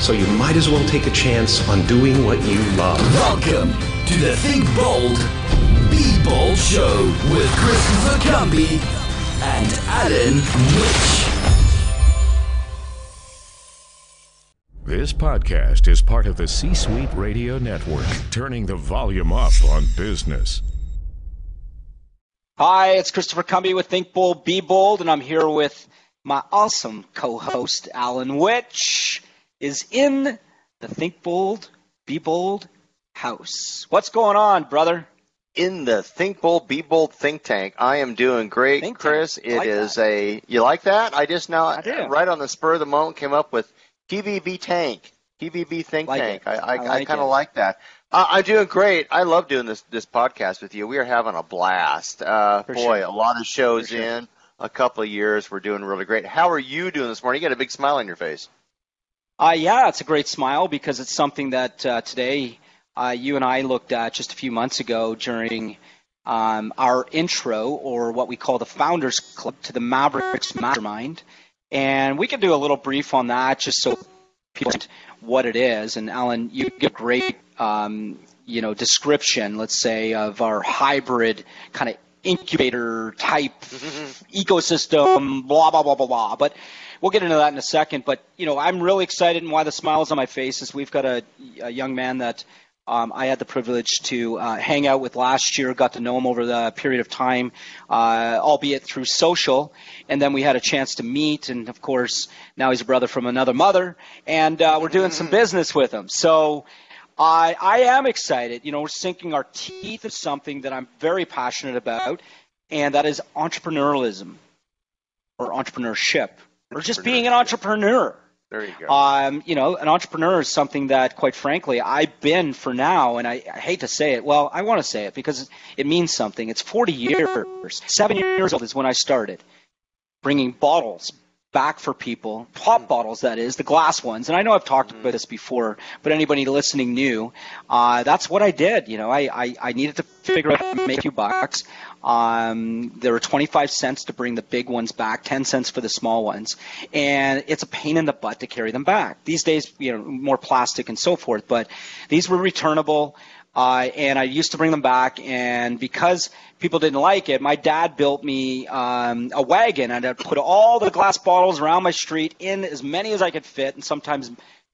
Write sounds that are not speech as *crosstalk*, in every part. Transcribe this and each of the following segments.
So you might as well take a chance on doing what you love. Welcome to the Think Bold, Be Bold Show with Christopher Cumby and Alan Witch. This podcast is part of the C Suite Radio Network, turning the volume up on business. Hi, it's Christopher Cumby with Think Bold, Be Bold, and I'm here with my awesome co-host Alan Witch is in the Think Bold, Be Bold house. What's going on, brother? in the Think Bold, Be Bold think tank. I am doing great, Think Chris. tank. It like is that. a you like that? I just now I right on the spur of the moment came up with TVB tank, TVB think Like tank. it. I I, I like kind of like that. Uh, I'm doing great. I love doing this this podcast with you. We are having a blast. Uh, boy, sure. a lot of shows sure. in a couple of years. We're doing really great. How are you doing this morning? You got a big smile on your face. Uh, yeah, it's a great smile because it's something that uh, today uh, you and I looked at just a few months ago during um, our intro, or what we call the Founders Club, to the Mavericks Mastermind. And we can do a little brief on that just so people understand what it is. And Alan, you give a great, um, you know, description, let's say, of our hybrid kind of incubator type ecosystem, blah blah blah blah blah. But we'll get into that in a second. But you know, I'm really excited, and why the smiles on my face is we've got a, a young man that um, I had the privilege to uh, hang out with last year. Got to know him over the period of time, uh, albeit through social, and then we had a chance to meet. And of course, now he's a brother from another mother, and uh, we're doing some business with him. So. I, I am excited. You know, we're sinking our teeth in something that I'm very passionate about, and that is entrepreneurialism or entrepreneurship or just being an entrepreneur. There you go. Um, you know, an entrepreneur is something that, quite frankly, I've been for now, and I, I hate to say it. Well, I want to say it because it means something. It's 40 years. Seven years old is when I started bringing bottles back for people, pop bottles, that is, the glass ones. And I know I've talked about this before, but anybody listening knew uh, that's what I did. You know, I, I, I needed to figure out how to make a few bucks. Um, there were 25 cents to bring the big ones back, 10 cents for the small ones. And it's a pain in the butt to carry them back. These days, you know, more plastic and so forth, but these were returnable. Uh, and I used to bring them back, and because people didn't like it, my dad built me um, a wagon, and I'd put all the glass bottles around my street in as many as I could fit, and sometimes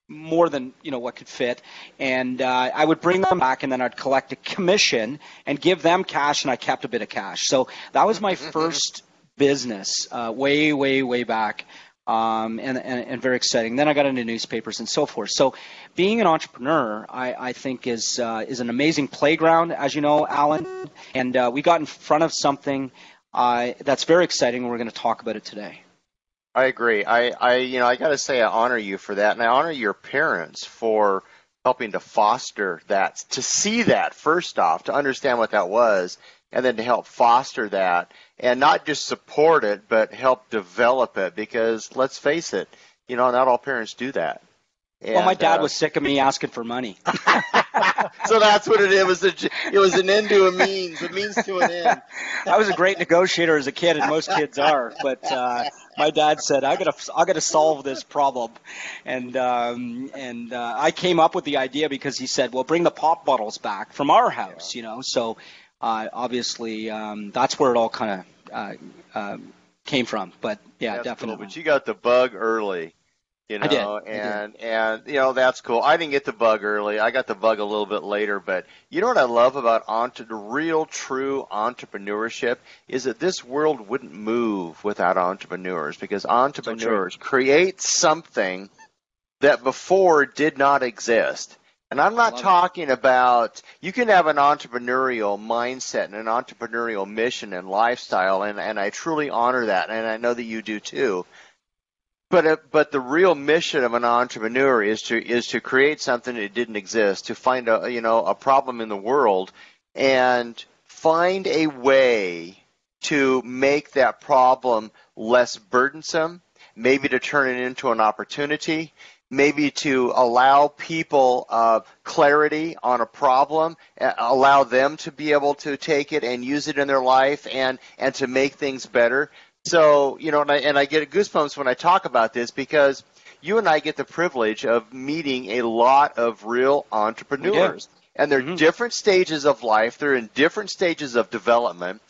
more than you know what could fit. And uh, I would bring them back, and then I'd collect a commission and give them cash, and I kept a bit of cash. So that was my first business, uh, way, way, way back. Um, and, and, and very exciting. Then I got into newspapers and so forth. So, being an entrepreneur, I, I think is uh, is an amazing playground, as you know, Alan. And uh, we got in front of something uh, that's very exciting. and We're going to talk about it today. I agree. I, I you know, I got to say I honor you for that, and I honor your parents for helping to foster that, to see that first off, to understand what that was, and then to help foster that, and not just support it, but help develop it. Because let's face it, you know, not all parents do that. well, my dad uh, was sick of me asking for money. *laughs* *laughs* so that's what it is. It was a, it was an end to a means, a means to an end. I was a great negotiator as a kid, and most kids are. But uh, my dad said, "I gotta, I gotta solve this problem," and um, and uh, I came up with the idea because he said, "Well, bring the pop bottles back from our house," you know. So uh, obviously, um, that's where it all kind of uh, um came from. But yeah, That's cool, definitely. but you got the bug early. You know, I did. I and did. and you know that's cool. I didn't get the bug early. I got the bug a little bit later, but you know what I love about entre- the real true entrepreneurship is that this world wouldn't move without entrepreneurs because entrepreneurs create something that before did not exist. And I'm not Love it. talking about you can have an entrepreneurial mindset and an entrepreneurial mission and lifestyle, and, and I truly honor that, and I know that you do too. But uh, but the real mission of an entrepreneur is to is to create something that didn't exist, to find a you know a problem in the world, and find a way to make that problem less burdensome, maybe to turn it into an opportunity, maybe to allow people uh, clarity on a problem, allow them to be able to take it and use it in their life and and to make things better. So you know, and I, and I get goosebumps when I talk about this because you and I get the privilege of meeting a lot of real entrepreneurs, and they're Mhm. different stages of life. They're in different stages of development.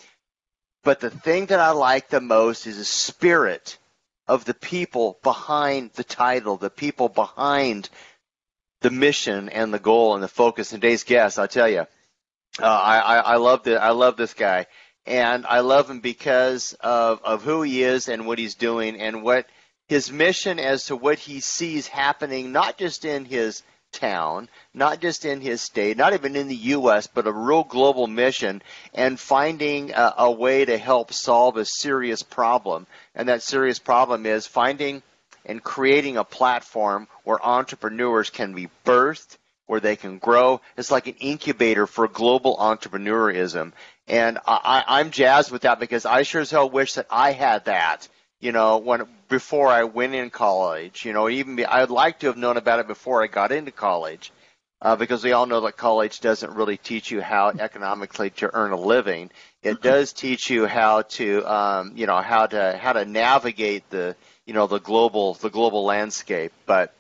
But the thing that I like the most is the spirit of the people behind the title, the people behind the mission and the goal and the focus. And today's guest, I'll tell you, uh, I, I, I love the, I love this guy, and I love him because of of who he is and what he's doing and what his mission as to what he sees happening, not just in his town, not just in his state, not even in the U.S., but a real global mission, and finding a, a way to help solve a serious problem. And that serious problem is finding and creating a platform where entrepreneurs can be birthed, where they can grow. It's like an incubator for global entrepreneurism. And I, I'm jazzed with that because I sure as hell wish that I had that. You know, when before I went in college, you know, even be, I'd like to have known about it before I got into college, uh, because we all know that college doesn't really teach you how economically to earn a living. It does teach you how to, um, you know, how to how to navigate the, you know, the global the global landscape. But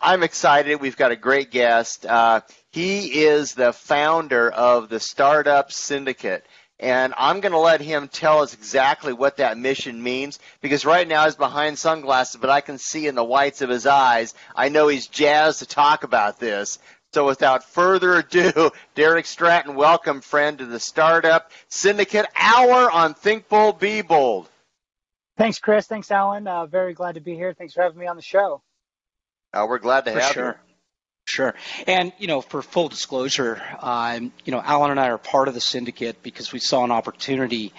I'm excited. We've got a great guest. Uh, he is the founder of the Startup Syndicate. And I'm going to let him tell us exactly what that mission means because right now he's behind sunglasses, but I can see in the whites of his eyes. I know he's jazzed to talk about this. So without further ado, *laughs* Derek Stratton, welcome, friend, to the Startup Syndicate Hour on Think Bold, Be Bold. Thanks, Chris. Thanks, Alan. Uh, very glad to be here. Thanks for having me on the show. Uh, we're glad to For have sure. Sure. And, you know, for full disclosure, um, you know, Alan and I are part of the syndicate because we saw an opportunity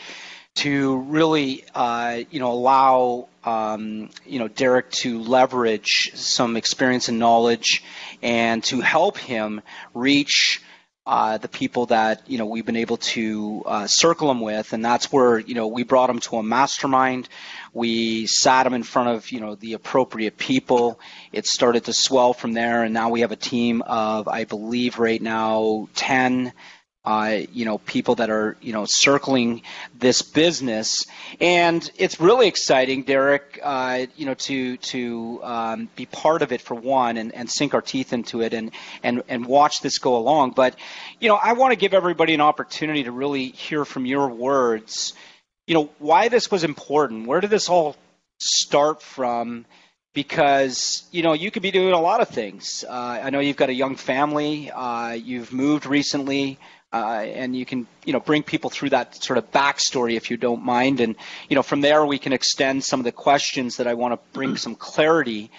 to really, uh, you know, allow, um, you know, Derek to leverage some experience and knowledge and to help him reach uh, the people that you know we've been able to uh, circle him with, and that's where you know we brought him to a mastermind. We sat them in front of you know the appropriate people. It started to swell from there, and now we have a team of I believe right now ten. Uh, you know, people that are you know circling this business, and it's really exciting, Derek. Uh, you know, to to um, be part of it for one, and, and sink our teeth into it, and and and watch this go along. But you know, I want to give everybody an opportunity to really hear from your words. You know, why this was important. Where did this all start from? because you know you could be doing a lot of things. Uh, I know you've got a young family. Uh, you've moved recently, uh, and you can you know bring people through that sort of backstory if you don't mind. And you know from there we can extend some of the questions that I want to bring some clarity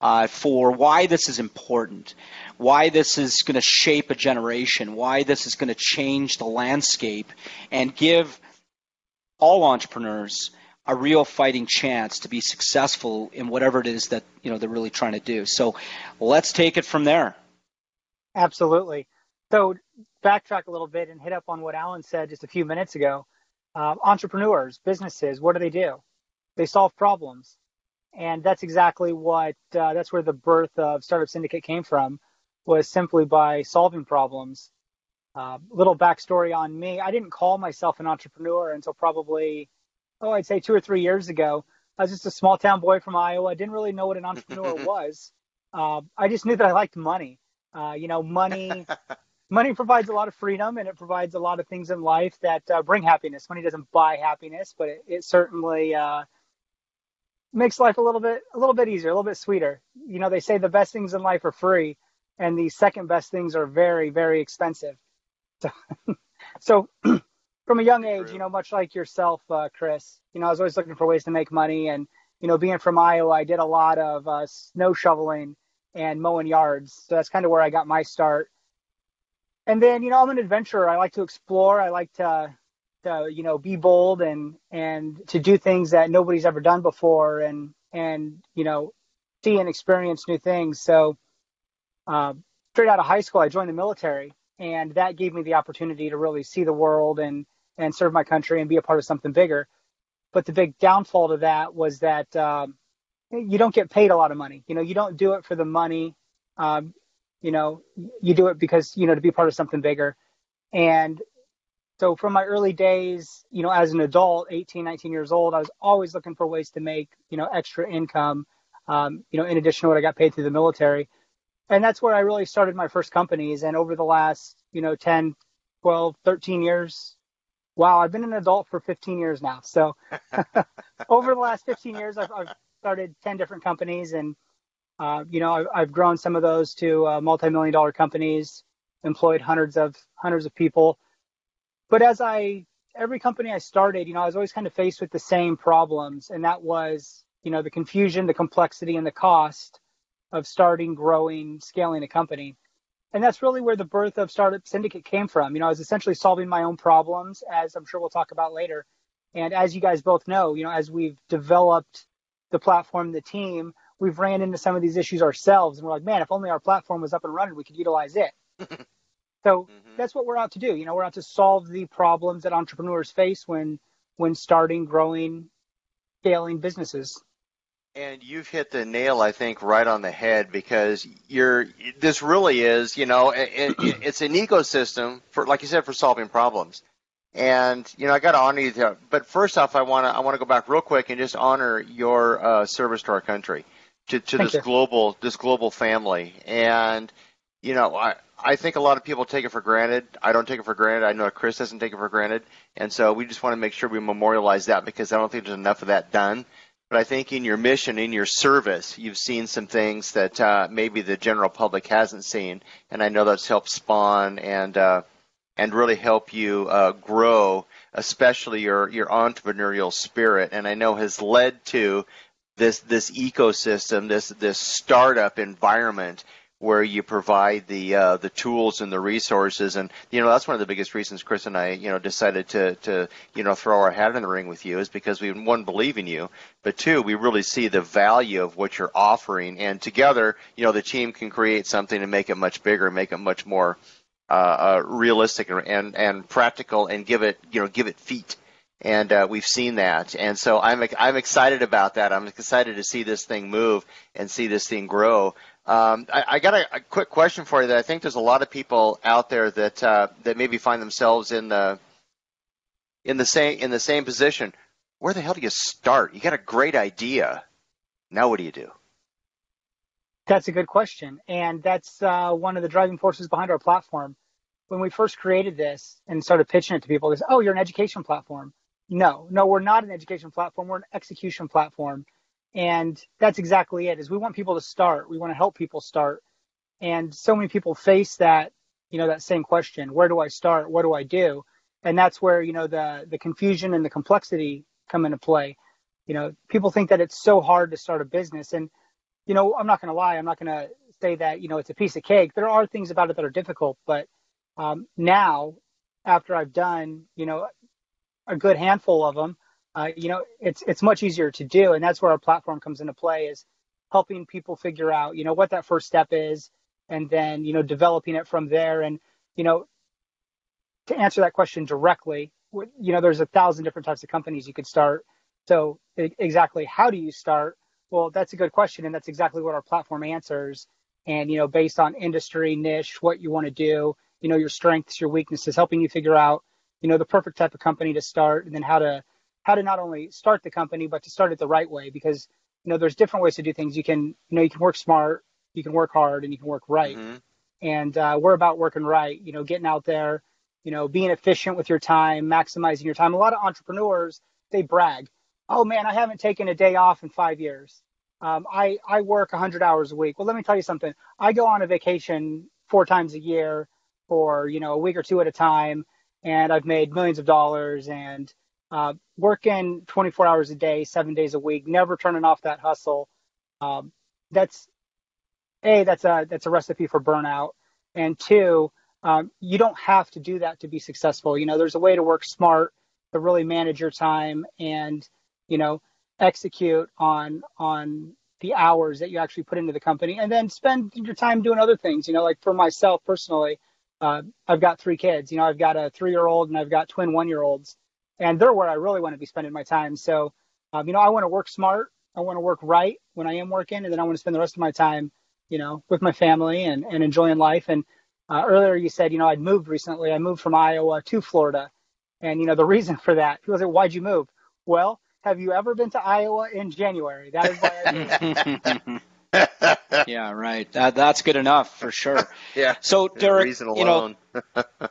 uh, for why this is important, why this is going to shape a generation, why this is going to change the landscape, and give all entrepreneurs a real fighting chance to be successful in whatever it is that you know they're really trying to do. So let's take it from there. Absolutely. So backtrack a little bit and hit up on what Alan said just a few minutes ago. Uh, entrepreneurs, businesses, what do they do? They solve problems, and that's exactly what uh, that's where the birth of Startup Syndicate came from, was simply by solving problems. Uh, little backstory on me: I didn't call myself an entrepreneur until probably oh, I'd say two or three years ago. I was just a small town boy from Iowa. I didn't really know what an entrepreneur *laughs* was. Uh, I just knew that I liked money. Uh, you know, money. *laughs* money provides a lot of freedom, and it provides a lot of things in life that uh, bring happiness. Money doesn't buy happiness, but it, it certainly uh, makes life a little bit a little bit easier, a little bit sweeter. You know, they say the best things in life are free, and the second best things are very very expensive. *laughs* So, so *clears throat* from a young age, you know, much like yourself, uh, Chris, you know, I was always looking for ways to make money, and you know, being from Iowa, I did a lot of uh, snow shoveling and mowing yards. So that's kind of where I got my start. And then, you know, I'm an adventurer. I like to explore. I like to to you know be bold and and to do things that nobody's ever done before and and you know see and experience new things so uh, straight out of high school i joined the military and that gave me the opportunity to really see the world and and serve my country and be a part of something bigger. But the big downfall to that was that um, you don't get paid a lot of money. You know you don't do it for the money. Um, you know you do it because you know to be part of something bigger. And so from my early days, you know, as an adult, 18, 19 years old, I was always looking for ways to make, you know, extra income, um, you know, in addition to what I got paid through the military. And that's where I really started my first companies. And over the last, you know, 10, 12, 13 years, wow, I've been an adult for 15 years now. So *laughs* over the last 15 years, I've, I've, started 10 different companies and, uh, you know, I've, I've, grown some of those to uh, multi-million dollar companies, employed hundreds of hundreds of people but as I every company I started, you know, I was always kind of faced with the same problems, and that was, you know, the confusion, the complexity, and the cost of starting, growing, scaling a company. And that's really where the birth of Startup Syndicate came from. You know, I was essentially solving my own problems, as I'm sure we'll talk about later. And as you guys both know, you know, as we've developed the platform, the team, we've ran into some of these issues ourselves, and we're like, man, if only our platform was up and running, we could utilize it. *laughs* So mm-hmm. that's what we're out to do. You know, we're out to solve the problems that entrepreneurs face when when starting, growing, scaling businesses. And you've hit the nail, I think, right on the head because you're. This really is, you know, it, *clears throat* it, it's an ecosystem for, like you said, for solving problems. And you know, I got to honor you. But first off, I want to I want to go back real quick and just honor your uh, service to our country, to, to this you. global this global family. And you know, I I think a lot of people take it for granted. I don't take it for granted. I know Chris doesn't take it for granted. And so we just want to make sure we memorialize that because I don't think there's enough of that done. But I think in your mission, in your service, you've seen some things that uh, maybe the general public hasn't seen. And I know that's helped spawn and uh, and really help you uh, grow, especially your your entrepreneurial spirit. And I know has led to this this ecosystem, this this startup environment where you provide the uh, the tools and the resources, and you know that's one of the biggest reasons Chris and I you know decided to to you know throw our hat in the ring with you is because we one believe in you, but two we really see the value of what you're offering, and together you know the team can create something and make it much bigger, make it much more uh, uh, realistic and and practical, and give it you know give it feet and uh, we've seen that. And so I'm I'm excited about that. I'm excited to see this thing move and see this thing grow. Um, I, I, got a, a, quick question for you that I think there's a lot of people out there that uh, that maybe find themselves in the in the same in the same position. Where the hell do you start? You got a great idea. Now what do you do? That's a good question, and that's uh, one of the driving forces behind our platform. When we first created this and started pitching it to people, they said, "Oh, you're an education platform." No, no, we're not an education platform. We're an execution platform and that's exactly it is we want people to start. We want to help people start. And so many people face that you know that same question where do i start? What do i do? And that's where you know the the confusion and the complexity come into play. You know people think that it's so hard to start a business. And you know i'm not going to lie i'm not going to say that you know it's a piece of cake. There are things about it that are difficult but um, now after i've done you know a good handful of them uh, you know, it's it's much easier to do, and that's where our platform comes into play is helping people figure out, you know, what that first step is, and then you know, developing it from there. And you know, to answer that question directly, you know, there's a thousand different types of companies you could start. So exactly how do you start? Well, that's a good question, and that's exactly what our platform answers. And you know, based on industry niche, what you want to do, you know, your strengths, your weaknesses, helping you figure out, you know, the perfect type of company to start, and then how to how to not only start the company but to start it the right way because you know there's different ways to do things you can you know you can work smart you can work hard and you can work right mm-hmm. and uh, we're about working right you know getting out there you know being efficient with your time maximizing your time a lot of entrepreneurs they brag oh man, I haven't taken a day off in five years. Um, I, I work 100 hours a week. Well, let me tell you something. I go on a vacation four times a year for, you know, a week or two at a time, and I've made millions of dollars and uh, working 24 hours a day, seven days a week, never turning off that hustle. Um, that's a that's a that's a recipe for burnout, and two, um, you don't have to do that to be successful. You know, there's a way to work smart, to really manage your time, and you know, execute on on the hours that you actually put into the company, and then spend your time doing other things. You know, like for myself personally, uh, I've got three kids. You know, I've got a three-year-old and I've got twin one-year-olds, and they're where I really want to be spending my time. So, um, you know, I want to work smart. I want to work right when I am working, and then I want to spend the rest of my time, you know, with my family and, and enjoying life. And uh, earlier you said, you know, I'd moved recently. I moved from Iowa to Florida, and you know, the reason for that, people say, why'd you move? Well, have you ever been to Iowa in January? That is why I *laughs* *laughs* yeah, right. That, that's good enough for sure. *laughs* yeah. So, Derek, you know,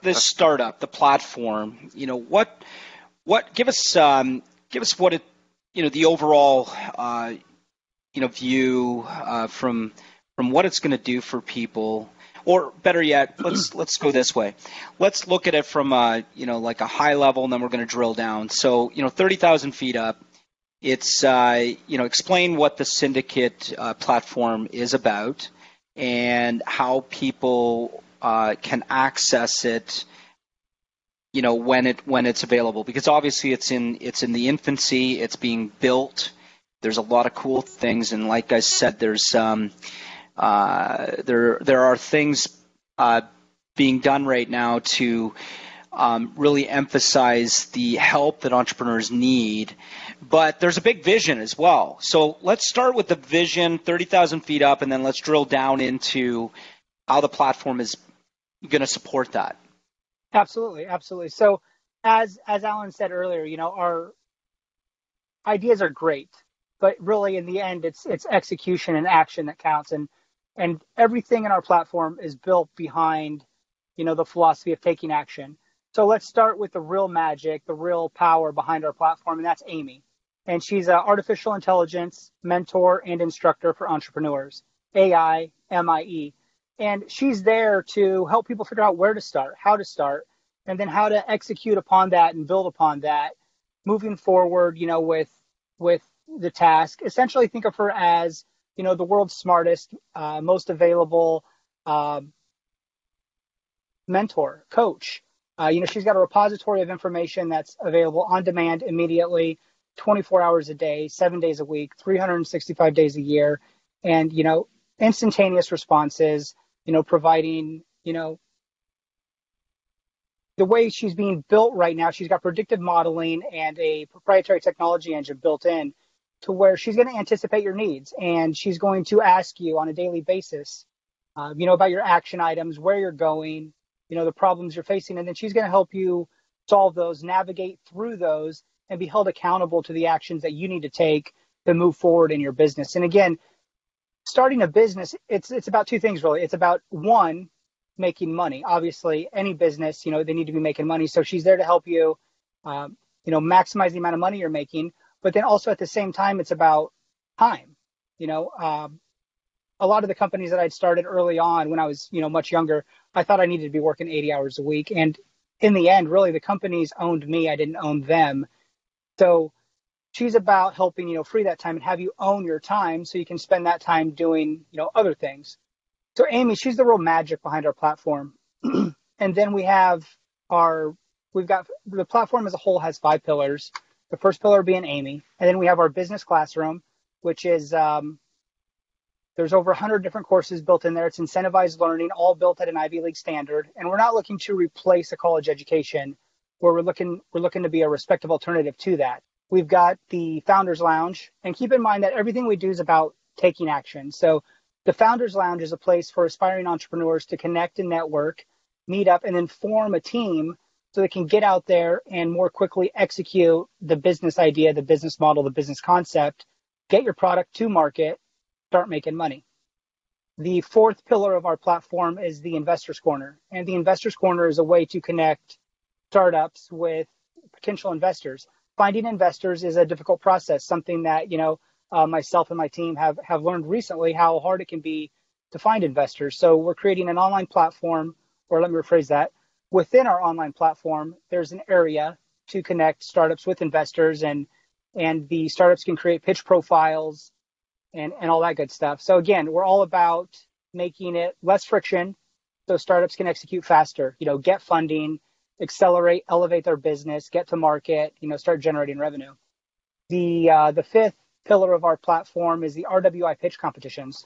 this startup, the platform, you know, what, what, give us, um, give us what it, you know, the overall, uh, you know, view uh, from from what it's going to do for people, or better yet, let's *clears throat* let's go this way. Let's look at it from a you know like a high level, and then we're going to drill down. So you know, thirty thousand feet up. It's uh, you know explain what the syndicate uh, platform is about and how people uh, can access it. You know when it when it's available because obviously it's in it's in the infancy. It's being built. There's a lot of cool things, and like I said, there's um, uh, there there are things uh, being done right now to um, really emphasize the help that entrepreneurs need. But there's a big vision as well. So let's start with the vision, 30,000 feet up, and then let's drill down into how the platform is going to support that. Absolutely, absolutely. So as as Alan said earlier, you know, our ideas are great, but really in the end, it's it's execution and action that counts. And and everything in our platform is built behind you know the philosophy of taking action so let's start with the real magic the real power behind our platform and that's amy and she's an artificial intelligence mentor and instructor for entrepreneurs ai mie and she's there to help people figure out where to start how to start and then how to execute upon that and build upon that moving forward you know with with the task essentially think of her as you know, the world's smartest, uh, most available um, mentor, coach. Uh, you know, she's got a repository of information that's available on demand immediately, 24 hours a day, seven days a week, 365 days a year, and you know, instantaneous responses. You know, providing you know the way she's being built right now, she's got predictive modeling and a proprietary technology engine built in to where she's going to anticipate your needs and she's going to ask you on a daily basis, uh, you know, about your action items, where you're going, you know, the problems you're facing, and then she's going to help you solve those, navigate through those, and be held accountable to the actions that you need to take to move forward in your business. And again, starting a business, it's it's about two things really. It's about one, making money. Obviously, any business, you know, they need to be making money. So she's there to help you, um, you know, maximize the amount of money you're making but then also at the same time, it's about time. You know, um, a lot of the companies that I'd started early on when I was, you know, much younger, I thought I needed to be working 80 hours a week. And in the end, really, the companies owned me. I didn't own them. So she's about helping, you know, free that time and have you own your time so you can spend that time doing, you know, other things. So Amy, she's the real magic behind our platform. *clears throat* and then we have our, we've got the platform as a whole has five pillars the first pillar being Amy. And then we have our business classroom, which is um, there's over 100 different courses built in there. It's incentivized learning, all built at an Ivy League standard. And we're not looking to replace a college education, where we're looking we're looking to be a respective alternative to that. We've got the Founders Lounge, and keep in mind that everything we do is about taking action. So the Founders Lounge is a place for aspiring entrepreneurs to connect and network, meet up, and then form a team so they can get out there and more quickly execute the business idea, the business model, the business concept, get your product to market, start making money. The fourth pillar of our platform is the Investors Corner. And the Investors Corner is a way to connect startups with potential investors. Finding investors is a difficult process, something that, you know, uh, myself and my team have, have learned recently how hard it can be to find investors. So we're creating an online platform, or let me rephrase that. Within our online platform, there's an area to connect startups with investors and and the startups can create pitch profiles and, and all that good stuff. So again, we're all about making it less friction so startups can execute faster, you know, get funding, accelerate, elevate their business, get to market, you know, start generating revenue. The uh, the fifth pillar of our platform is the RWI pitch competitions.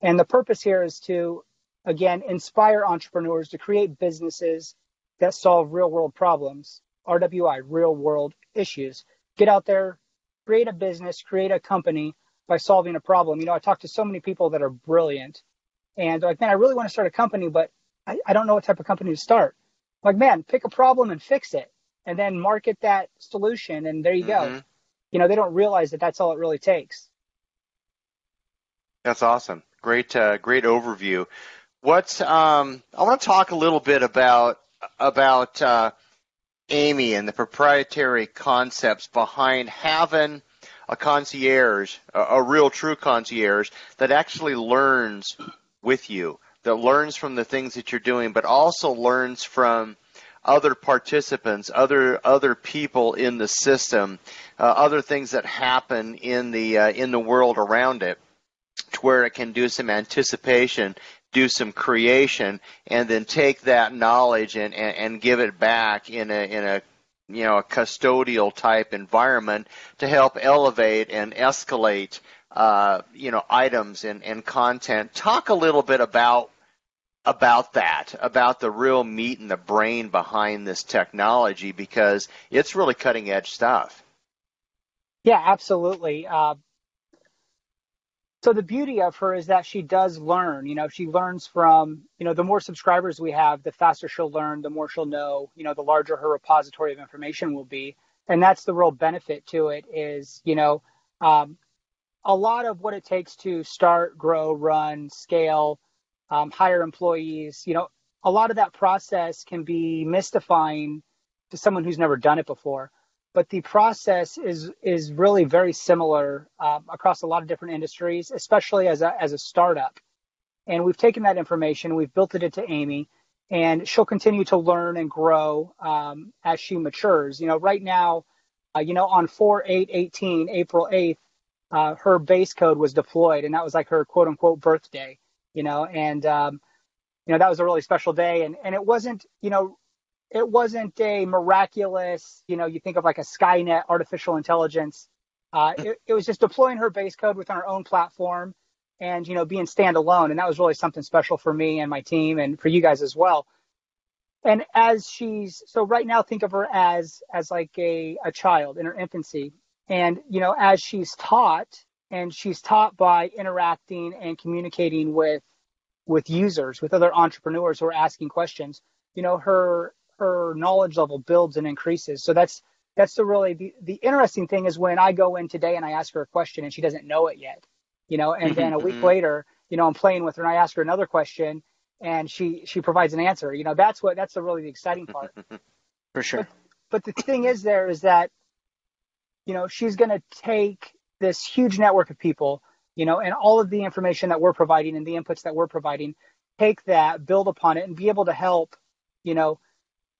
And the purpose here is to again inspire entrepreneurs to create businesses that solve real world problems. RWI, real world issues. Get out there, create a business, create a company by solving a problem. You know, I talk to so many people that are brilliant and like, man, I really want to start a company, but I, I don't know what type of company to start. Like, man, pick a problem and fix it and then market that solution. And there you mm-hmm. go. You know, they don't realize that that's all it really takes. That's awesome. Great, uh, great overview. What's um, I want to talk a little bit about about uh, AIME and the proprietary concepts behind having a concierge, a, a real true concierge that actually learns with you, that learns from the things that you're doing, but also learns from other participants, other other people in the system, uh, other things that happen in the uh, in the world around it, to where it can do some anticipation do some creation and then take that knowledge and, and, and give it back in a in a you know a custodial type environment to help elevate and escalate uh, you know items and, and content. Talk a little bit about about that, about the real meat and the brain behind this technology because it's really cutting edge stuff. Yeah, absolutely. Uh, so the beauty of her is that she does learn you know she learns from you know the more subscribers we have the faster she'll learn the more she'll know you know the larger her repository of information will be and that's the real benefit to it is you know um, a lot of what it takes to start grow run scale um, hire employees you know a lot of that process can be mystifying to someone who's never done it before but the process is is really very similar um, across a lot of different industries, especially as a as a startup. And we've taken that information, we've built it into Amy, and she'll continue to learn and grow um, as she matures. You know, right now, uh, you know, on 4 8 18, April 8th, uh, her base code was deployed, and that was like her quote unquote birthday, you know, and, um, you know, that was a really special day. And, and it wasn't, you know, it wasn't a miraculous, you know, you think of like a Skynet artificial intelligence. Uh, it, it, was just deploying her base code within our own platform and, you know, being standalone. And that was really something special for me and my team and for you guys as well. And as she's, so right now, think of her as, as like a, a child in her infancy. And, you know, as she's taught and she's taught by interacting and communicating with, with users, with other entrepreneurs who are asking questions, you know, her her knowledge level builds and increases. So that's that's the really the, the interesting thing is when I go in today and I ask her a question and she doesn't know it yet, you know, and then a week mm-hmm. later, you know, I'm playing with her and I ask her another question and she she provides an answer. You know, that's what that's the really the exciting part. *laughs* For sure. But, but the thing is there is that, you know, she's going to take this huge network of people, you know, and all of the information that we're providing and the inputs that we're providing, take that, build upon it, and be able to help, you know,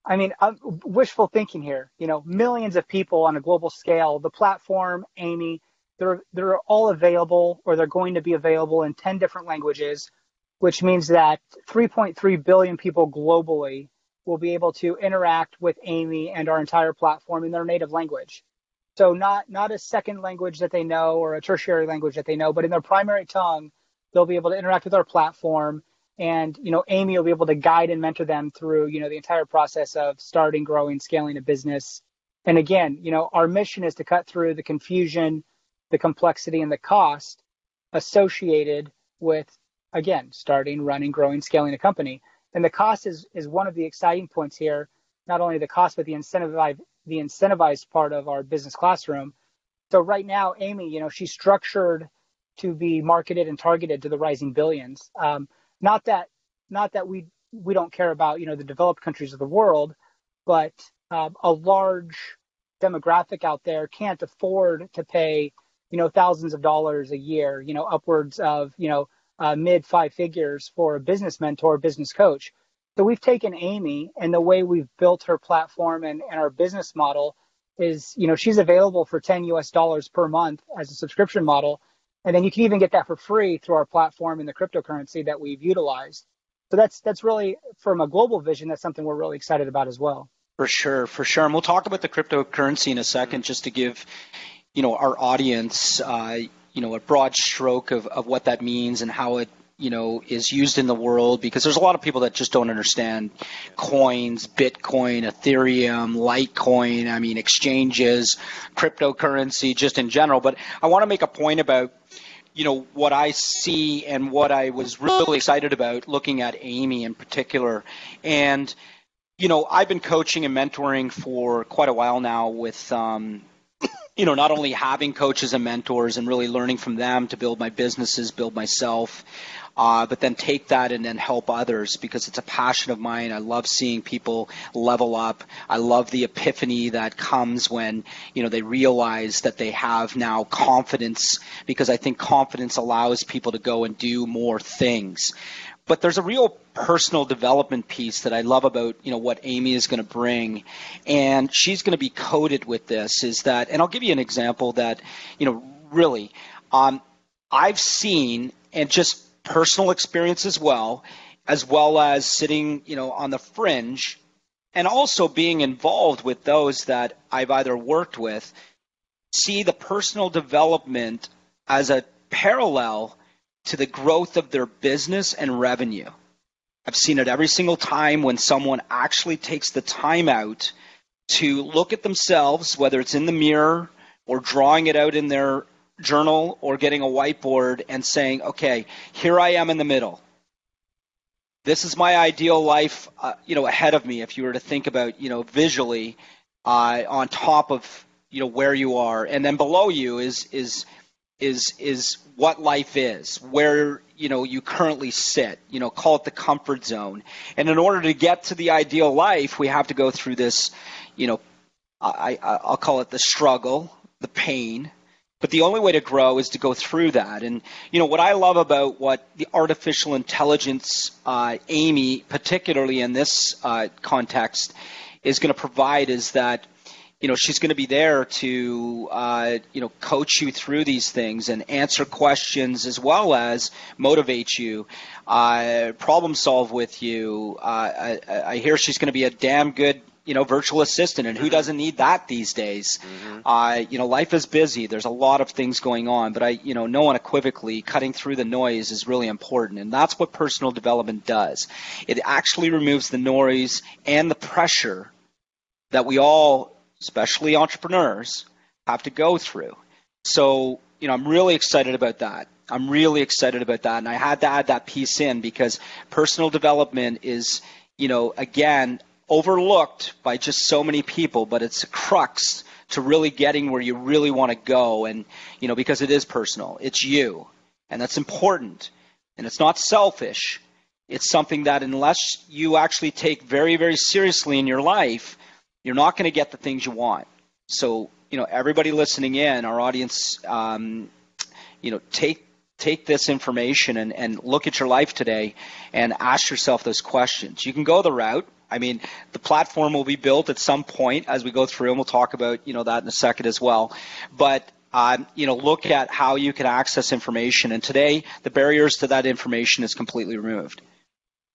I mean, I'm wishful thinking here. You know, millions of people on a global scale. The platform, Amy, they're they're all available, or they're going to be available in 10 different languages, which means that 3.3 billion people globally will be able to interact with Amy and our entire platform in their native language. So not not a second language that they know or a tertiary language that they know, but in their primary tongue, they'll be able to interact with our platform and you know AIME will be able to guide and mentor them through you know the entire process of starting growing scaling a business. And again you know our mission is to cut through the confusion the complexity and the cost associated with again starting running growing scaling a company. And the cost is is one of the exciting points here. Not only the cost but the incentivized the incentivized part of our business classroom so right now amy you know she's structured to be marketed and targeted to the rising billions um, not that not that we we don't care about you know the developed countries of the world, but um, a large demographic out there can't afford to pay, you know, thousands of dollars a year, you know, upwards of, you know, uh, mid five figures for a business mentor, business coach. So we've taken Amy and the way we've built her platform and, and our business model is, you know, she's available for 10 US dollars per month as a subscription model. And then you can even get that for free through our platform and the cryptocurrency that we've utilized. So that's that's really from a global vision, that's something we're really excited about as well. For sure, for sure. And we'll talk about the cryptocurrency in a second, just to give, you know, our audience, uh, you know, a broad stroke of, of what that means and how it you know is used in the world because there's a lot of people that just don't understand coins bitcoin ethereum litecoin i mean exchanges cryptocurrency just in general. But i want to make a point about you know what i see and what i was really excited about looking at amy in particular. And you know i've been coaching and mentoring for quite a while now with um, *coughs* you know, not only having coaches and mentors and really learning from them to build my businesses, build myself, uh, but then take that and then help others because it's a passion of mine. I love seeing people level up. I love the epiphany that comes when you know they realize that they have now confidence because I think confidence allows people to go and do more things but there's a real personal development piece that I love about you know what Amy is going to bring, and she's going to be coded with this. Is that, and I'll give you an example that you know really, um, I've seen and just personal experience as well, as well as sitting, you know, on the fringe and also being involved with those that I've either worked with, see the personal development as a parallel to the growth of their business and revenue. I've seen it every single time when someone actually takes the time out to look at themselves, whether it's in the mirror or drawing it out in their journal or getting a whiteboard and saying, okay, here I am in the middle. This is my ideal life, uh, you know, ahead of me. If you were to think about, you know, visually, uh, on top of, you know, where you are, and then below you is is is is what life is, where you know you currently sit. You know, call it the comfort zone. And in order to get to the ideal life, we have to go through this, you know, I, I I'll call it the struggle, the pain, but the only way to grow is to go through that. And you know what I love about what the artificial intelligence, uh, Amy, particularly in this uh, context, is going to provide is that you know she's going to be there to uh, you know coach you through these things and answer questions as well as motivate you uh, problem solve with you uh, I, I, hear she's going to be a damn good you know, virtual assistant, and who mm-hmm. doesn't need that these days? Mm-hmm. Uh, you know, life is busy. There's a lot of things going on, but I, you know, no unequivocally, cutting through the noise is really important, and that's what personal development does. It actually removes the noise and the pressure that we all, especially entrepreneurs, have to go through. So, you know, I'm really excited about that. I'm really excited about that, and I had to add that piece in because personal development is, you know, again, overlooked by just so many people, but it's a crux to really getting where you really want to go. And, you know, because it is personal, it's you. And that's important. And it's not selfish. It's something that, unless you actually take very, very seriously in your life, you're not going to get the things you want. So, you know, everybody listening in, our audience, um, you know, take take this information and, and look at your life today and ask yourself those questions. You can go the route I mean, the platform will be built at some point as we go through, and we'll talk about you know that in a second as well. But um, you know, look at how you can access information. And today, the barriers to that information is completely removed.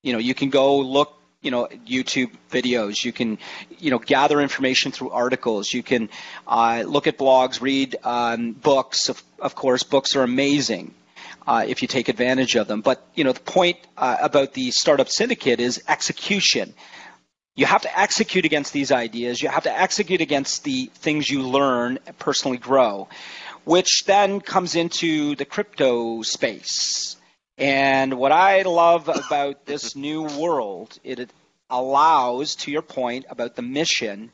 You know, you can go look you know YouTube videos. You can you know gather information through articles. You can uh, look at blogs, read um, books. Of, of course, books are amazing. Uh, if you take advantage of them. But you know the point uh, about the startup syndicate is execution you have to execute against these ideas. You have to execute against the things you learn and personally grow, which then comes into the crypto space. And what I love about this *laughs* new world, it allows, to your point about the mission,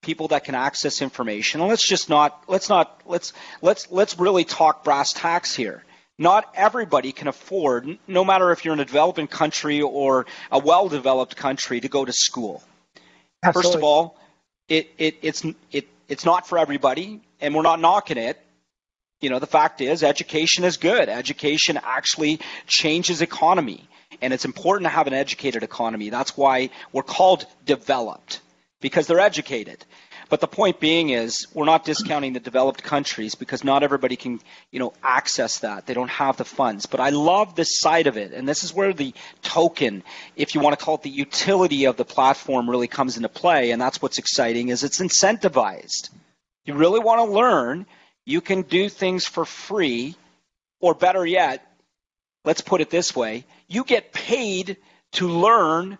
people that can access information. And let's just not let's not let's let's let's really talk brass tacks here not everybody can afford, no matter if you're in a developing country or a well-developed country, to go to school. Absolutely. First of all, it, it it's it it's not for everybody, and we're not knocking it. You know, the fact is, education is good. Education actually changes economy, and it's important to have an educated economy. That's why we're called developed because they're educated. But the point being is we're not discounting the developed countries because not everybody can, you know, access that. They don't have the funds. But I love this side of it. And this is where the token, if you want to call it the utility of the platform really comes into play. And that's what's exciting is it's incentivized. You really want to learn, you can do things for free or better yet, let's put it this way, you get paid to learn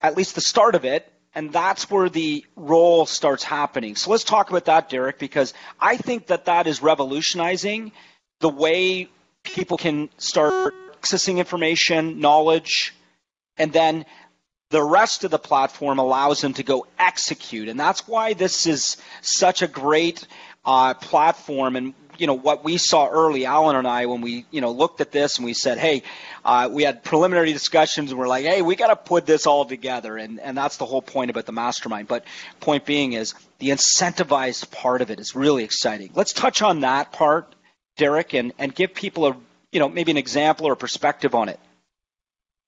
at least the start of it and that's where the role starts happening. So let's talk about that, Derek, because I think that that is revolutionizing the way people can start accessing information, knowledge, and then the rest of the platform allows them to go execute. And that's why this is such a great uh, platform. And you know what we saw early, Alan and I, when we you know looked at this and we said, hey, uh, we had preliminary discussions and we're like, hey, we got to put this all together, and and that's the whole point about the mastermind. But point being is the incentivized part of it is really exciting. Let's touch on that part, Derek, and and give people a you know maybe an example or a perspective on it.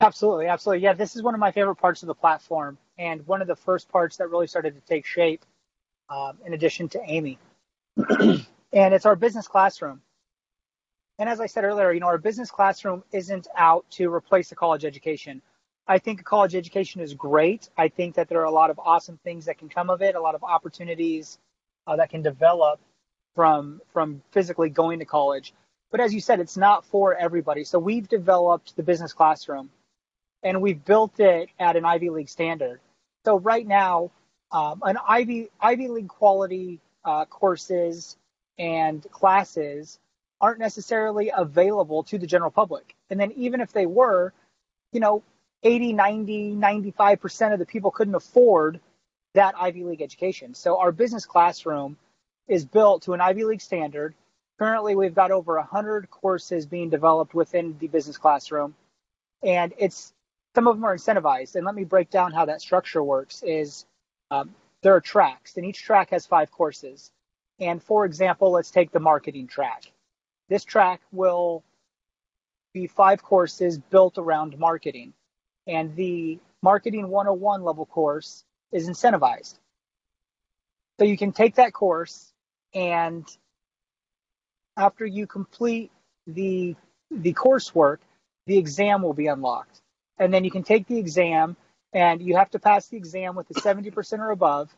Absolutely, absolutely. Yeah, this is one of my favorite parts of the platform, and one of the first parts that really started to take shape. Um, in addition to Amy. *clears throat* and it's our business classroom. And as I said earlier, you know, our business classroom isn't out to replace a college education. I think a college education is great. I think that there are a lot of awesome things that can come of it, a lot of opportunities uh, that can develop from from physically going to college. But as you said, it's not for everybody. So we've developed the business classroom, and we've built it at an Ivy League standard. So right now, um, an Ivy Ivy League quality uh, courses and classes aren't necessarily available to the general public. And then even if they were, you know, 80, 90, 95% of the people couldn't afford that Ivy League education. So our business classroom is built to an Ivy League standard. Currently, we've got over 100 courses being developed within the business classroom. And it's some of them are incentivized. And let me break down how that structure works is um, there are tracks, and each track has five courses. And for example, let's take the marketing track. This track will be five courses built around marketing. And the Marketing 101 level course is incentivized. So you can take that course and after you complete the the coursework, the exam will be unlocked. And then you can take the exam and you have to pass the exam with a 70% or above.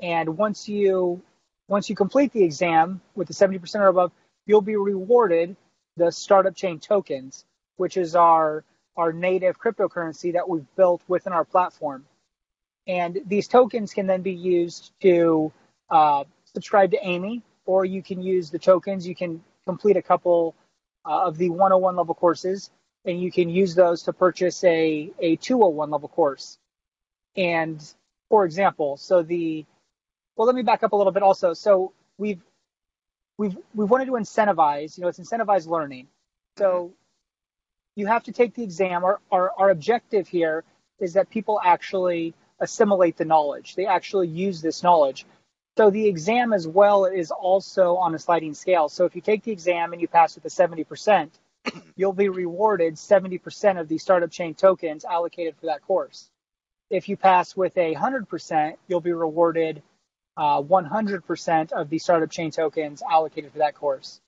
And once you once you complete the exam with the 70% or above, you'll be rewarded the startup chain tokens, which is our our native cryptocurrency that we've built within our platform. And these tokens can then be used to uh, subscribe to Amy, or you can use the tokens. You can complete a couple uh, of the 101 level courses, and you can use those to purchase a, a 201 level course. And for example, so the well, let me back up a little bit also. So we've we've we've wanted to incentivize, you know, it's incentivized learning. So you have to take the exam. Our, our, our objective here is that people actually assimilate the knowledge. They actually use this knowledge. So the exam as well is also on a sliding scale. So if you take the exam and you pass with a 70%, *clears throat* you'll be rewarded 70% of the startup chain tokens allocated for that course. If you pass with a 100%, you'll be rewarded uh, 100% of the startup chain tokens allocated for that course.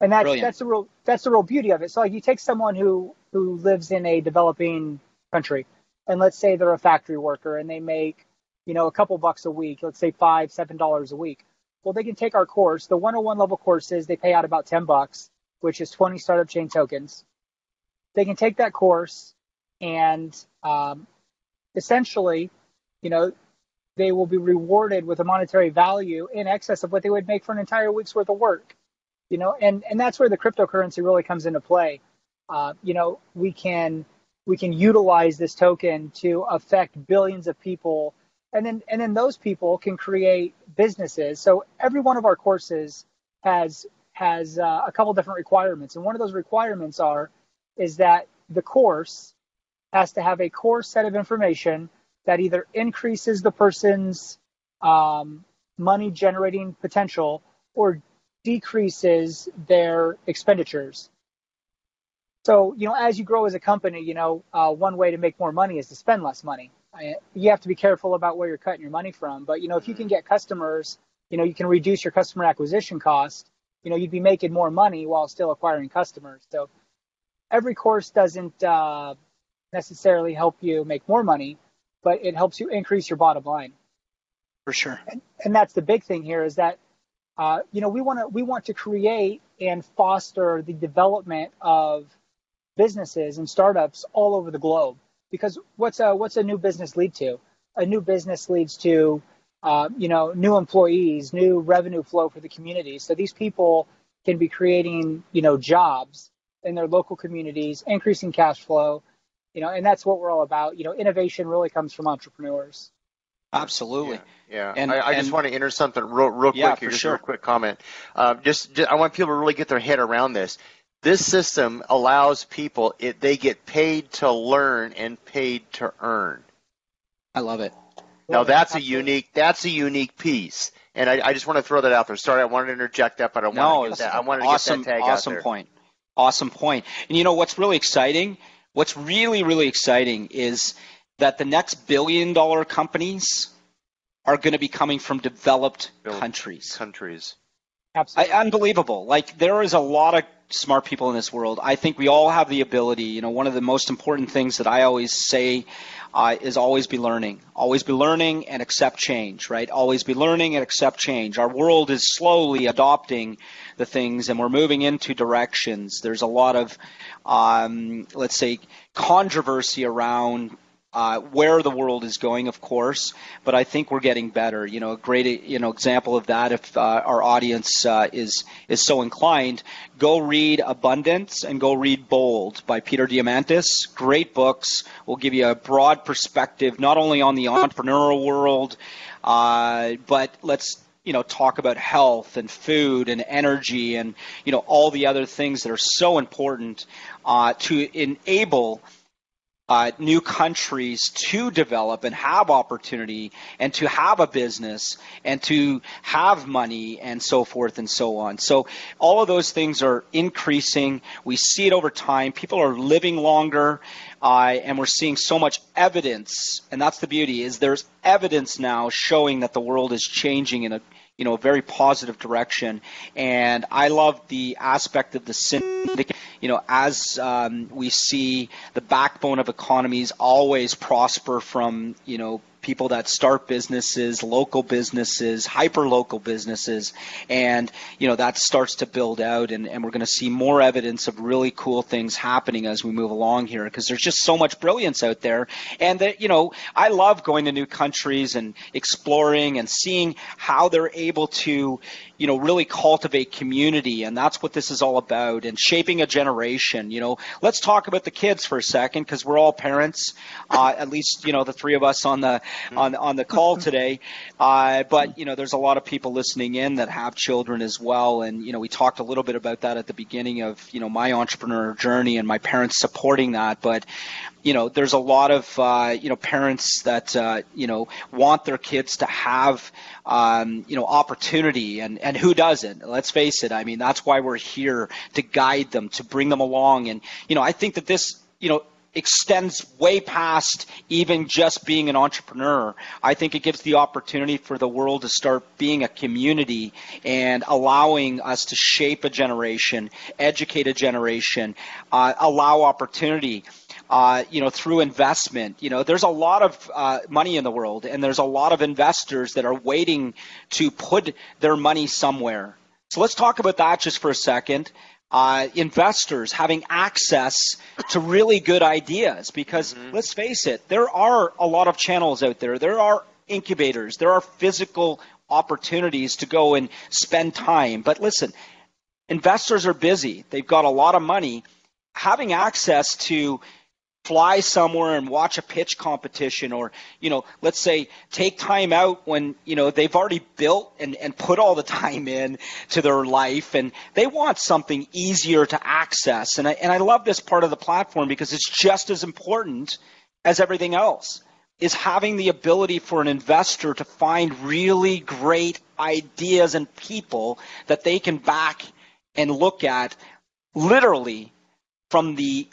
And that's Brilliant. that's the real that's the real beauty of it. So like you take someone who who lives in a developing country, and let's say they're a factory worker and they make you know a couple bucks a week, let's say five seven dollars a week. Well, they can take our course. The 101 level courses they pay out about 10 bucks, which is 20 startup chain tokens. They can take that course and um, essentially, you know, they will be rewarded with a monetary value in excess of what they would make for an entire week's worth of work. You know, and and that's where the cryptocurrency really comes into play. Uh, you know, we can we can utilize this token to affect billions of people, and then and then those people can create businesses. So every one of our courses has has uh, a couple different requirements, and one of those requirements are is that the course has to have a core set of information that either increases the person's um, money generating potential or decreases their expenditures. So, you know, as you grow as a company, you know, uh, one way to make more money is to spend less money. You have to be careful about where you're cutting your money from. But, you know, if you can get customers, you know, you can reduce your customer acquisition cost, you know, you'd be making more money while still acquiring customers. So every course doesn't uh, necessarily help you make more money, but it helps you increase your bottom line. For sure. And, and that's the big thing here is that, uh, you know, we want to we want to create and foster the development of businesses and startups all over the globe. Because what's a what's a new business lead to? A new business leads to uh, you know new employees, new revenue flow for the community. So these people can be creating you know jobs in their local communities, increasing cash flow, you know, and that's what we're all about. You know, innovation really comes from entrepreneurs. Absolutely. Yeah. And- I, I just want to enter something real, real quick Yeah, here, for just sure. a real quick comment. Um, just, just, I want people to really get their head around this. This system allows people, it, they get paid to learn and paid to earn. I love it. Now Love it. that's a unique, that's a unique piece. And I, I just want to throw that out there. Sorry, I wanted to interject that, but I No, wanted to get that, I wanted to awesome, get that tag awesome out there. point. Awesome point. And you know what's really exciting? What's really, really exciting is that the next billion dollar companies are going to be coming from developed Build- countries. Countries. Absolutely. I, unbelievable. Like there is a lot of smart people in this world. I think we all have the ability. You know, one of the most important things that I always say uh, is always be learning. Always be learning and accept change. Right? Always be learning and accept change. Our world is slowly adopting the things, and we're moving into directions. There's a lot of, um, let's say, controversy around uh, where the world is going, of course, but I think we're getting better. You know, a great you know example of that, if uh, our audience uh, is is so inclined, go read Abundance and go read Bold by Peter Diamandis. Great books will give you a broad perspective, not only on the entrepreneurial world, uh, but let's you know talk about health and food and energy and you know all the other things that are so important uh, to enable uh, new countries to develop and have opportunity and to have a business and to have money and so forth and so on. So all of those things are increasing. We see it over time. People are living longer, uh, and we're seeing so much evidence. And that's the beauty is there's evidence now showing that the world is changing in a you know, a very positive direction. And I love the aspect of the syndicate. You know, as um, we see the backbone of economies always prosper from, you know, people that start businesses, local businesses, hyper local businesses, and you know that starts to build out, and, and we're going to see more evidence of really cool things happening as we move along here because there's just so much brilliance out there, and that you know I love going to new countries and exploring and seeing how they're able to you know really cultivate community, and that's what this is all about, and shaping a generation. You know, let's talk about the kids for a second because we're all parents, uh, at least you know the three of us on the on on the call today. Uh, but you know, there's a lot of people listening in that have children as well, and you know, we talked a little bit about that at the beginning of you know my entrepreneur journey and my parents supporting that. But you know, there's a lot of uh, you know parents that uh, you know want their kids to have um, you know opportunity, and and who doesn't? Let's face it. I mean, that's why we're here to guide them, to bring them along, and you know, I think that this you know extends way past even just being an entrepreneur. I think it gives the opportunity for the world to start being a community and allowing us to shape a generation, educate a generation, uh, allow opportunity. Uh, you know, through investment, you know, there's a lot of uh, money in the world, and there's a lot of investors that are waiting to put their money somewhere. So let's talk about that just for a second uh, investors having access to really good ideas because let's face it, there are a lot of channels out there. There are incubators, there are physical opportunities to go and spend time. But listen, investors are busy, they've got a lot of money. Having access to fly somewhere and watch a pitch competition or you know let's say take time out when you know they've already built and, and put all the *laughs* time in to their life and they want something easier to access. And I, and I love this part of the platform because it's just as important as everything else is having the ability for an investor to find really great ideas and people that they can back and look at literally from the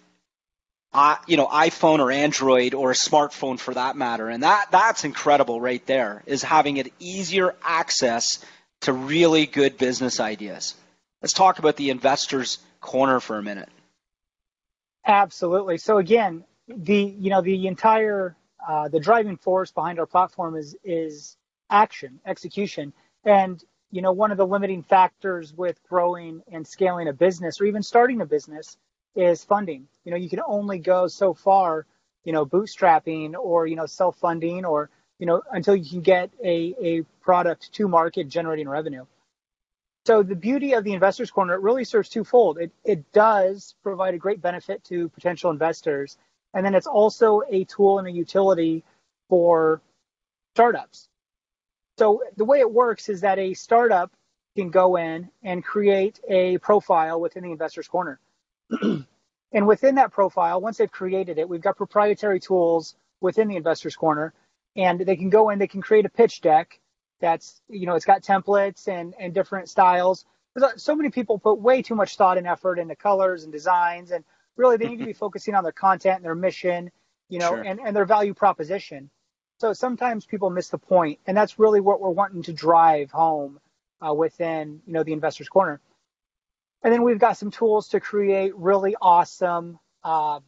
you know iPhone or Android or a smartphone for that matter. And that that's incredible right there is having it easier access to really good business ideas. Let's talk about the investors corner for a minute. Absolutely. So again the you know the entire uh, the driving force behind our platform is is action execution. And you know one of the limiting factors with growing and scaling a business or even starting a business is funding you know you can only go so far you know bootstrapping or you know self funding or you know until you can get a, a product to market generating revenue so the beauty of the investors corner it really serves twofold it, it does provide a great benefit to potential investors and then it's also a tool and a utility for startups. So the way it works is that a startup can go in and create a profile within the Investors Corner. *clears throat* and within that profile, once they've created it, we've got proprietary tools within the Investors Corner, and they can go in, they can create a pitch deck that's, you know, it's got templates and, and different styles. So many people put way too much thought and effort into colors and designs, and really they need to be *laughs* focusing on their content and their mission, you know, sure. and, and their value proposition. So sometimes people miss the point, and that's really what we're wanting to drive home uh, within, you know, the Investors Corner. And then we've got some tools to create really awesome uh,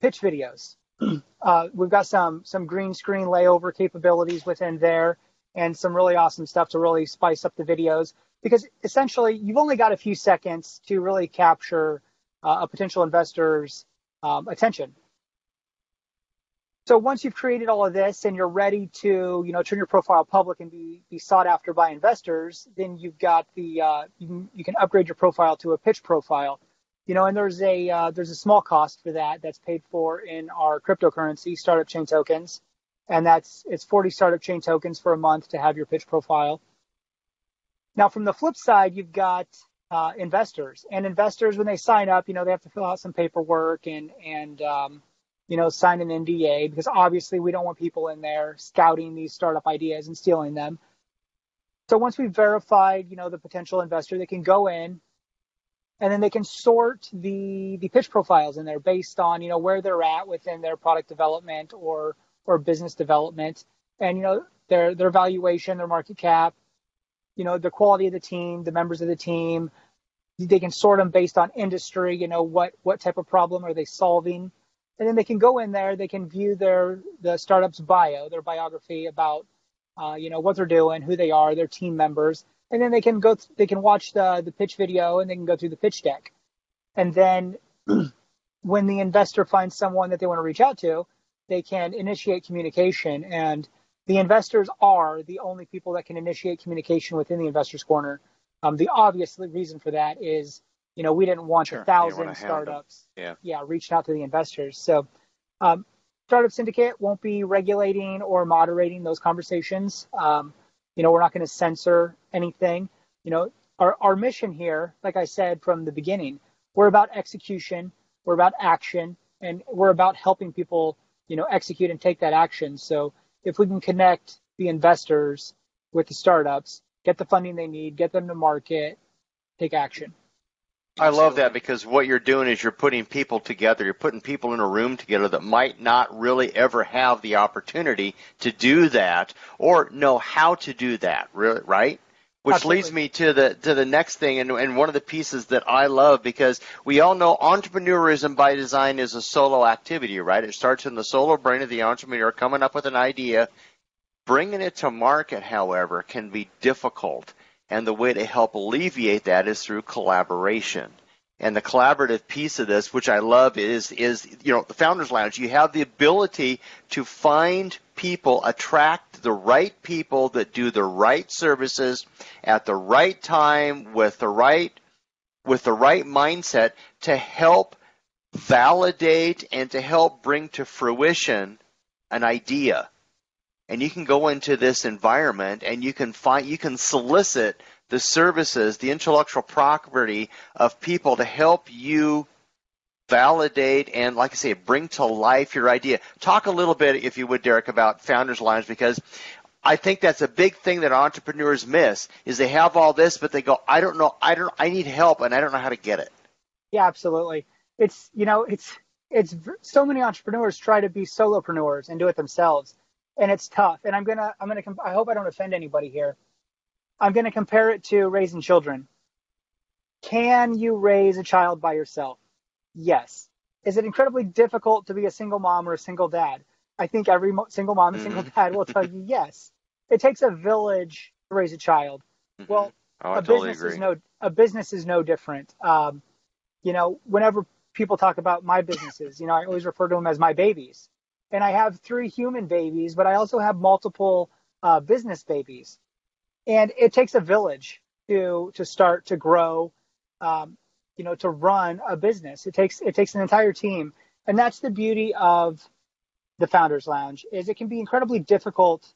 pitch videos. *clears throat* Uh, we've got some some green screen layover capabilities within there, and some really awesome stuff to really spice up the videos. Because essentially, you've only got a few seconds to really capture uh, a potential investor's um, attention. So once you've created all of this and you're ready to, you know, turn your profile public and be, be sought after by investors, then you've got the uh, you, can, you can upgrade your profile to a pitch profile, you know, and there's a uh, there's a small cost for that that's paid for in our cryptocurrency startup chain tokens, and that's it's 40 startup chain tokens for a month to have your pitch profile. Now from the flip side, you've got uh, investors. And investors, when they sign up, you know, they have to fill out some paperwork and and um, you know sign an NDA because obviously we don't want people in there scouting these startup ideas and stealing them. So once we've verified, you know, the potential investor, they can go in and then they can sort the the pitch profiles in there based on you know where they're at within their product development or or business development and you know their their valuation, their market cap, you know, the quality of the team, the members of the team. They can sort them based on industry, you know, what, what type of problem are they solving? And then they can go in there, they can view their, the startup's bio, their biography about, uh, you know, what they're doing, who they are, their team members. And then they can go, th- they can watch the, the pitch video and they can go through the pitch deck. And then *clears throat* when the investor finds someone that they want to reach out to, they can initiate communication and the investors are the only people that can initiate communication within the investors corner. Um, the obvious reason for that is, you know, we didn't want sure. a thousand startups, yeah. yeah, reaching out to the investors. So, um, Startup Syndicate won't be regulating or moderating those conversations. Um, you know, we're not going to censor anything. You know, our, our mission here, like I said from the beginning, we're about execution, we're about action, and we're about helping people, you know, execute and take that action. So, if we can connect the investors with the startups, get the funding they need, get them to market, take action. I love that because what you're doing is you're putting people together. You're putting people in a room together that might not really ever have the opportunity to do that or know how to do that, right? Which Absolutely. leads me to the to the next thing, and, and one of the pieces that I love because we all know entrepreneurism by design is a solo activity, right? It starts in the solo brain of the entrepreneur coming up with an idea. Bringing it to market, however, can be difficult, and the way to help alleviate that is through collaboration. And the collaborative piece of this, which I love, is is you know the Founders Lounge. You have the ability to find people, attract the right people that do the right services at the right time with the right with the right mindset to help validate and to help bring to fruition an idea. And you can go into this environment and you can find you can solicit the services, the intellectual property of people to help you validate and, like I say, bring to life your idea. Talk a little bit, if you would, Derek, about Founders Lounge because I think that's a big thing that entrepreneurs miss is they have all this, but they go, I don't know, I don't, I need help, and I don't know how to get it. Yeah, absolutely. It's you know, it's it's so many entrepreneurs try to be solopreneurs and do it themselves, and it's tough. And I'm gonna, I'm gonna, I hope I don't offend anybody here. I'm gonna compare it to raising children. Can you raise a child by yourself? Yes. Is it incredibly difficult to be a single mom or a single dad? I think every mo- single mom and single dad will tell you yes. It takes a village to raise a child. Well, Oh, a totally business agree. is no a business is no different. Um, you know, whenever people talk about my businesses, you know, I always refer to them as my babies. And I have three human babies, but I also have multiple uh, business babies. And it takes a village to to start to grow, um, you know, to run a business. It takes it takes an entire team, and that's the beauty of the Founders Lounge. Is it can be incredibly difficult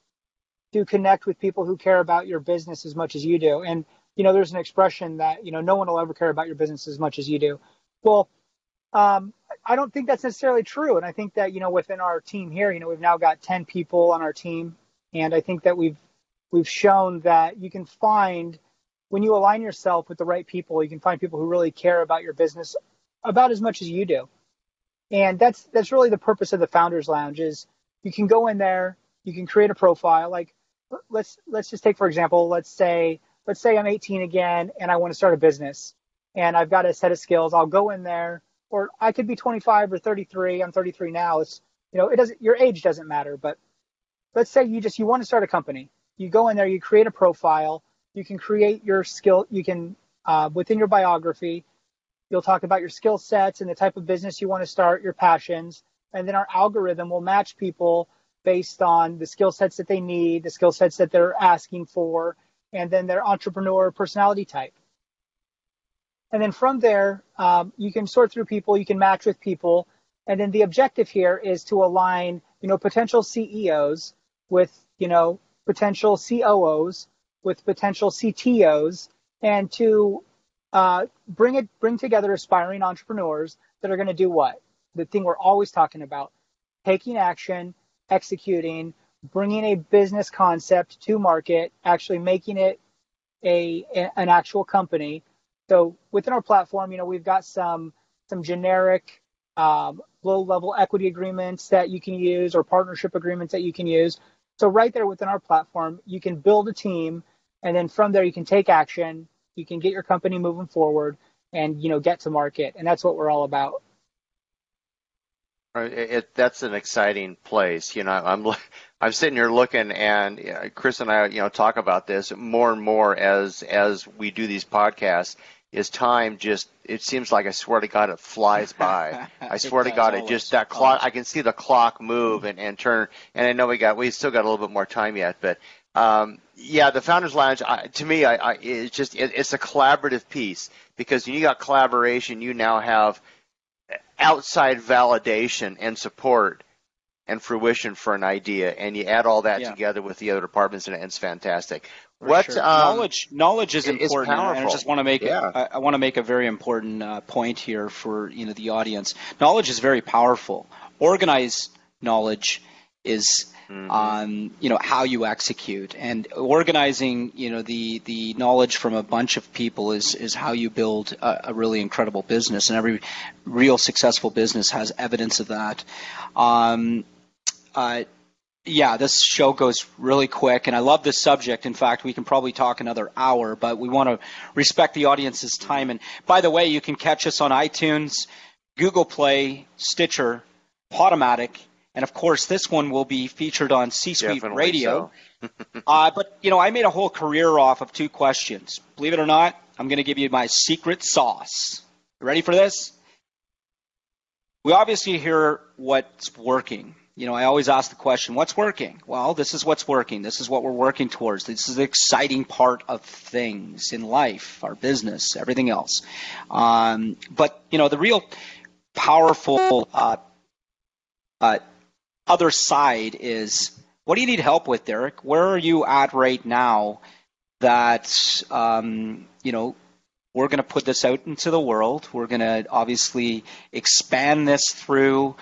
to connect with people who care about your business as much as you do. And you know, there's an expression that you know no one will ever care about your business as much as you do. Well, um, I don't think that's necessarily true. And I think that you know within our team here, you know, we've now got 10 people on our team, and I think that we've we've shown that you can find when you align yourself with the right people, you can find people who really care about your business about as much as you do. And that's that's really the purpose of the Founders Lounge is you can go in there, you can create a profile. Like let's let's just take for example, let's say let's say I'm 18 again and I want to start a business and I've got a set of skills. I'll go in there, or I could be 25 or 33. I'm 33 now. It's you know it doesn't your age doesn't matter, but let's say you just you want to start a company. You go in there, you create a profile. You can create your skill. You can uh, within your biography, you'll talk about your skill sets and the type of business you want to start, your passions, and then our algorithm will match people based on the skill sets that they need, the skill sets that they're asking for, and then their entrepreneur personality type. And then from there, um, you can sort through people, you can match with people, and then the objective here is to align, you know, potential CEOs with, you know, potential COOs with potential CTOs, and to uh, bring it bring together aspiring entrepreneurs that are going to do what the thing we're always talking about: taking action, executing, bringing a business concept to market, actually making it a, a an actual company. So within our platform, you know, we've got some some generic um, low level equity agreements that you can use or partnership agreements that you can use. So right there within our platform, you can build a team, and then from there you can take action. You can get your company moving forward, and you know get to market, and that's what we're all about. It, it, that's an exciting place. You know, I'm *laughs* I'm sitting here looking, and uh, Chris and I, you know, talk about this more and more as as we do these podcasts. Is time just? It seems like I swear to God, it flies by. *laughs* I swear to God, it just that clock. always. I can see the clock move and and turn. And I know we got we still got a little bit more time yet, but um, yeah, the Founders Lounge. I, to me, I, I it's just it, it's a collaborative piece because when you got collaboration, you now have outside validation and support and fruition for an idea, and you add all that Yeah. together with the other departments, and it's fantastic. For what sure. um, knowledge knowledge is it- it's important and I just want to make Yeah. I, I want to make a very important uh, point here for you know the audience knowledge is very powerful organized knowledge is Mm-hmm. um, you know how you execute and organizing you know the the knowledge from a bunch of people is is how you build a, a really incredible business and every real successful business has evidence of that um, uh, yeah, this show goes really quick, and I love this subject. In fact, we can probably talk another hour, but we want to respect the audience's time. And by the way, you can catch us on iTunes, Google Play, Stitcher, Podomatic, and of course, this one will be featured on C-Suite Definitely Radio. *laughs* *laughs* uh, but you know, I made a whole career off of two questions. Believe it or not, I'm going to give you my secret sauce. You ready for this? We obviously hear what's working. You know, I always ask the question, what's working? Well, this is what's working. This is what we're working towards. This is the exciting part of things in life, our business, everything else. Um, but, you know, the real powerful uh, uh, other side is what do you need help with, Derek? Where are you at right now that, um, you know, we're going to put this out into the world. We're going to obviously expand this through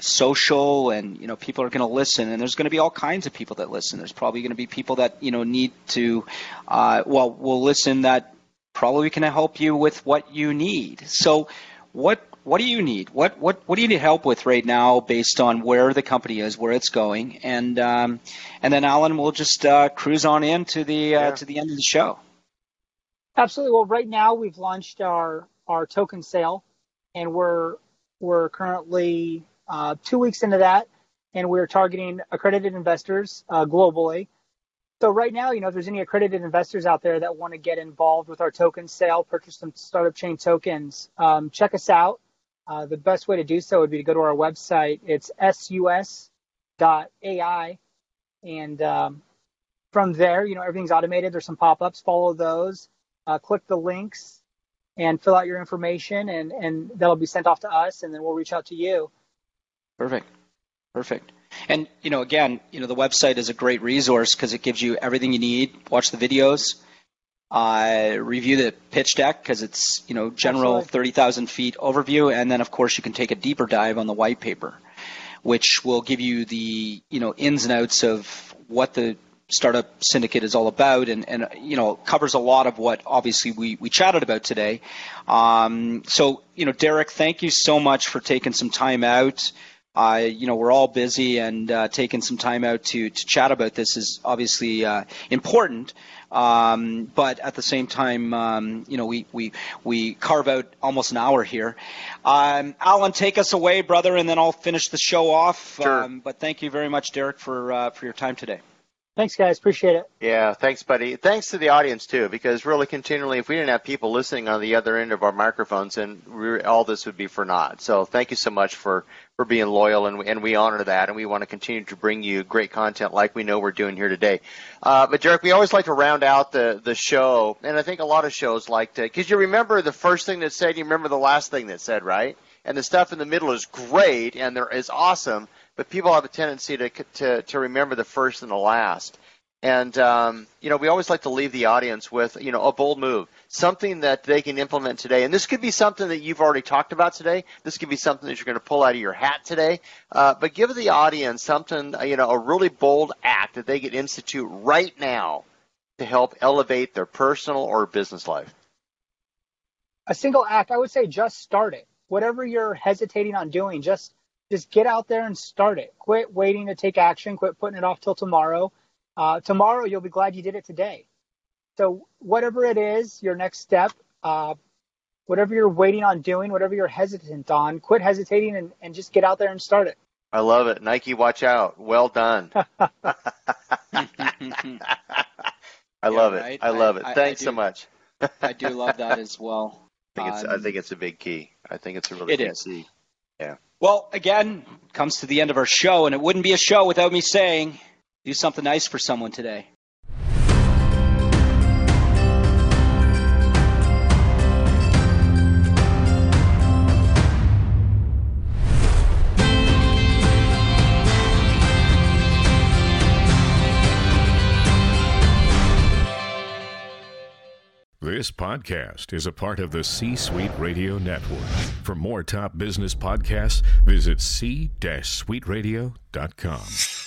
social and you know people are going to listen. And there's going to be all kinds of people that listen. There's probably going to be people that you know need to uh, well will listen that probably can help you with what you need. So what what do you need? What what what do you need help with right now based on where the company is where it's going? And um, and then alan will just uh, cruise on in to the uh, yeah. to the end of the show. Absolutely. Well right now we've launched our our token sale and we're we're currently uh, two weeks into that, and we're targeting accredited investors uh, globally. So right now, you know, if there's any accredited investors out there that want to get involved with our token sale, purchase some startup chain tokens, um, check us out. Uh, the best way to do so would be to go to our website. It's sus.ai, and um, from there, you know, everything's automated. There's some pop-ups. Follow those. Uh, click the links and fill out your information, and and that'll be sent off to us, and then we'll reach out to you. Perfect. Perfect. And you know, again, you know, the website is a great resource because it gives you everything you need. Watch the videos, uh, review the pitch deck because it's you know general thirty thousand feet overview, and then of course you can take a deeper dive on the white paper, which will give you the you know ins and outs of what the startup syndicate is all about and, and you know covers a lot of what obviously we, we chatted about today um, so you know derek thank you so much for taking some time out uh, you know, we're all busy and uh, taking some time out to, to chat about this is obviously uh, important. Um, but at the same time, um, you know, we, we, we carve out almost an hour here. Um, Alan, take us away, brother, and then I'll finish the show off. Sure. Um, but thank you very much, Derek, for, uh, for your time today. Thanks, guys. Appreciate it. Yeah, thanks, buddy. Thanks to the audience too, because really, continually, if we didn't have people listening on the other end of our microphones, then all this would be for naught. So, thank you so much for for being loyal, and, and we honor that, and we want to continue to bring you great content like we know we're doing here today. Uh, but Derek, we always like to round out the the show, and I think a lot of shows like to, because you remember the first thing that said, you remember the last thing that said, right? And the stuff in the middle is great, and there is awesome but people have a tendency to to to remember the first and the last. And um, you know, we always like to leave the audience with you know a bold move, something that they can implement today. And this could be something that you've already talked about today. This could be something that you're going to pull out of your hat today. Uh, but give the audience something, you know, a really bold act that they could institute right now to help elevate their personal or business life. A single act, I would say, just start it. Whatever you're hesitating on doing, just just get out there and start it. Quit waiting to take action. Quit putting it off till tomorrow. Uh, tomorrow, you'll be glad you did it today. So, whatever it is, your next step, uh, whatever you're waiting on doing, whatever you're hesitant on, quit hesitating and, and just get out there and start it. I love it. Nike, watch out. Well done. I love yeah, it. I love it. I, Thanks I do, so much. I do love that as well. *laughs* I think, it's, um, I think it's a big key. I think it's a really it big is. key. Yeah. Well, again, comes to the end of our show, and it wouldn't be a show without me saying, do something nice for someone today. This podcast is a part of the C Suite Radio Network. For more top business podcasts, visit c-suiteradio.com.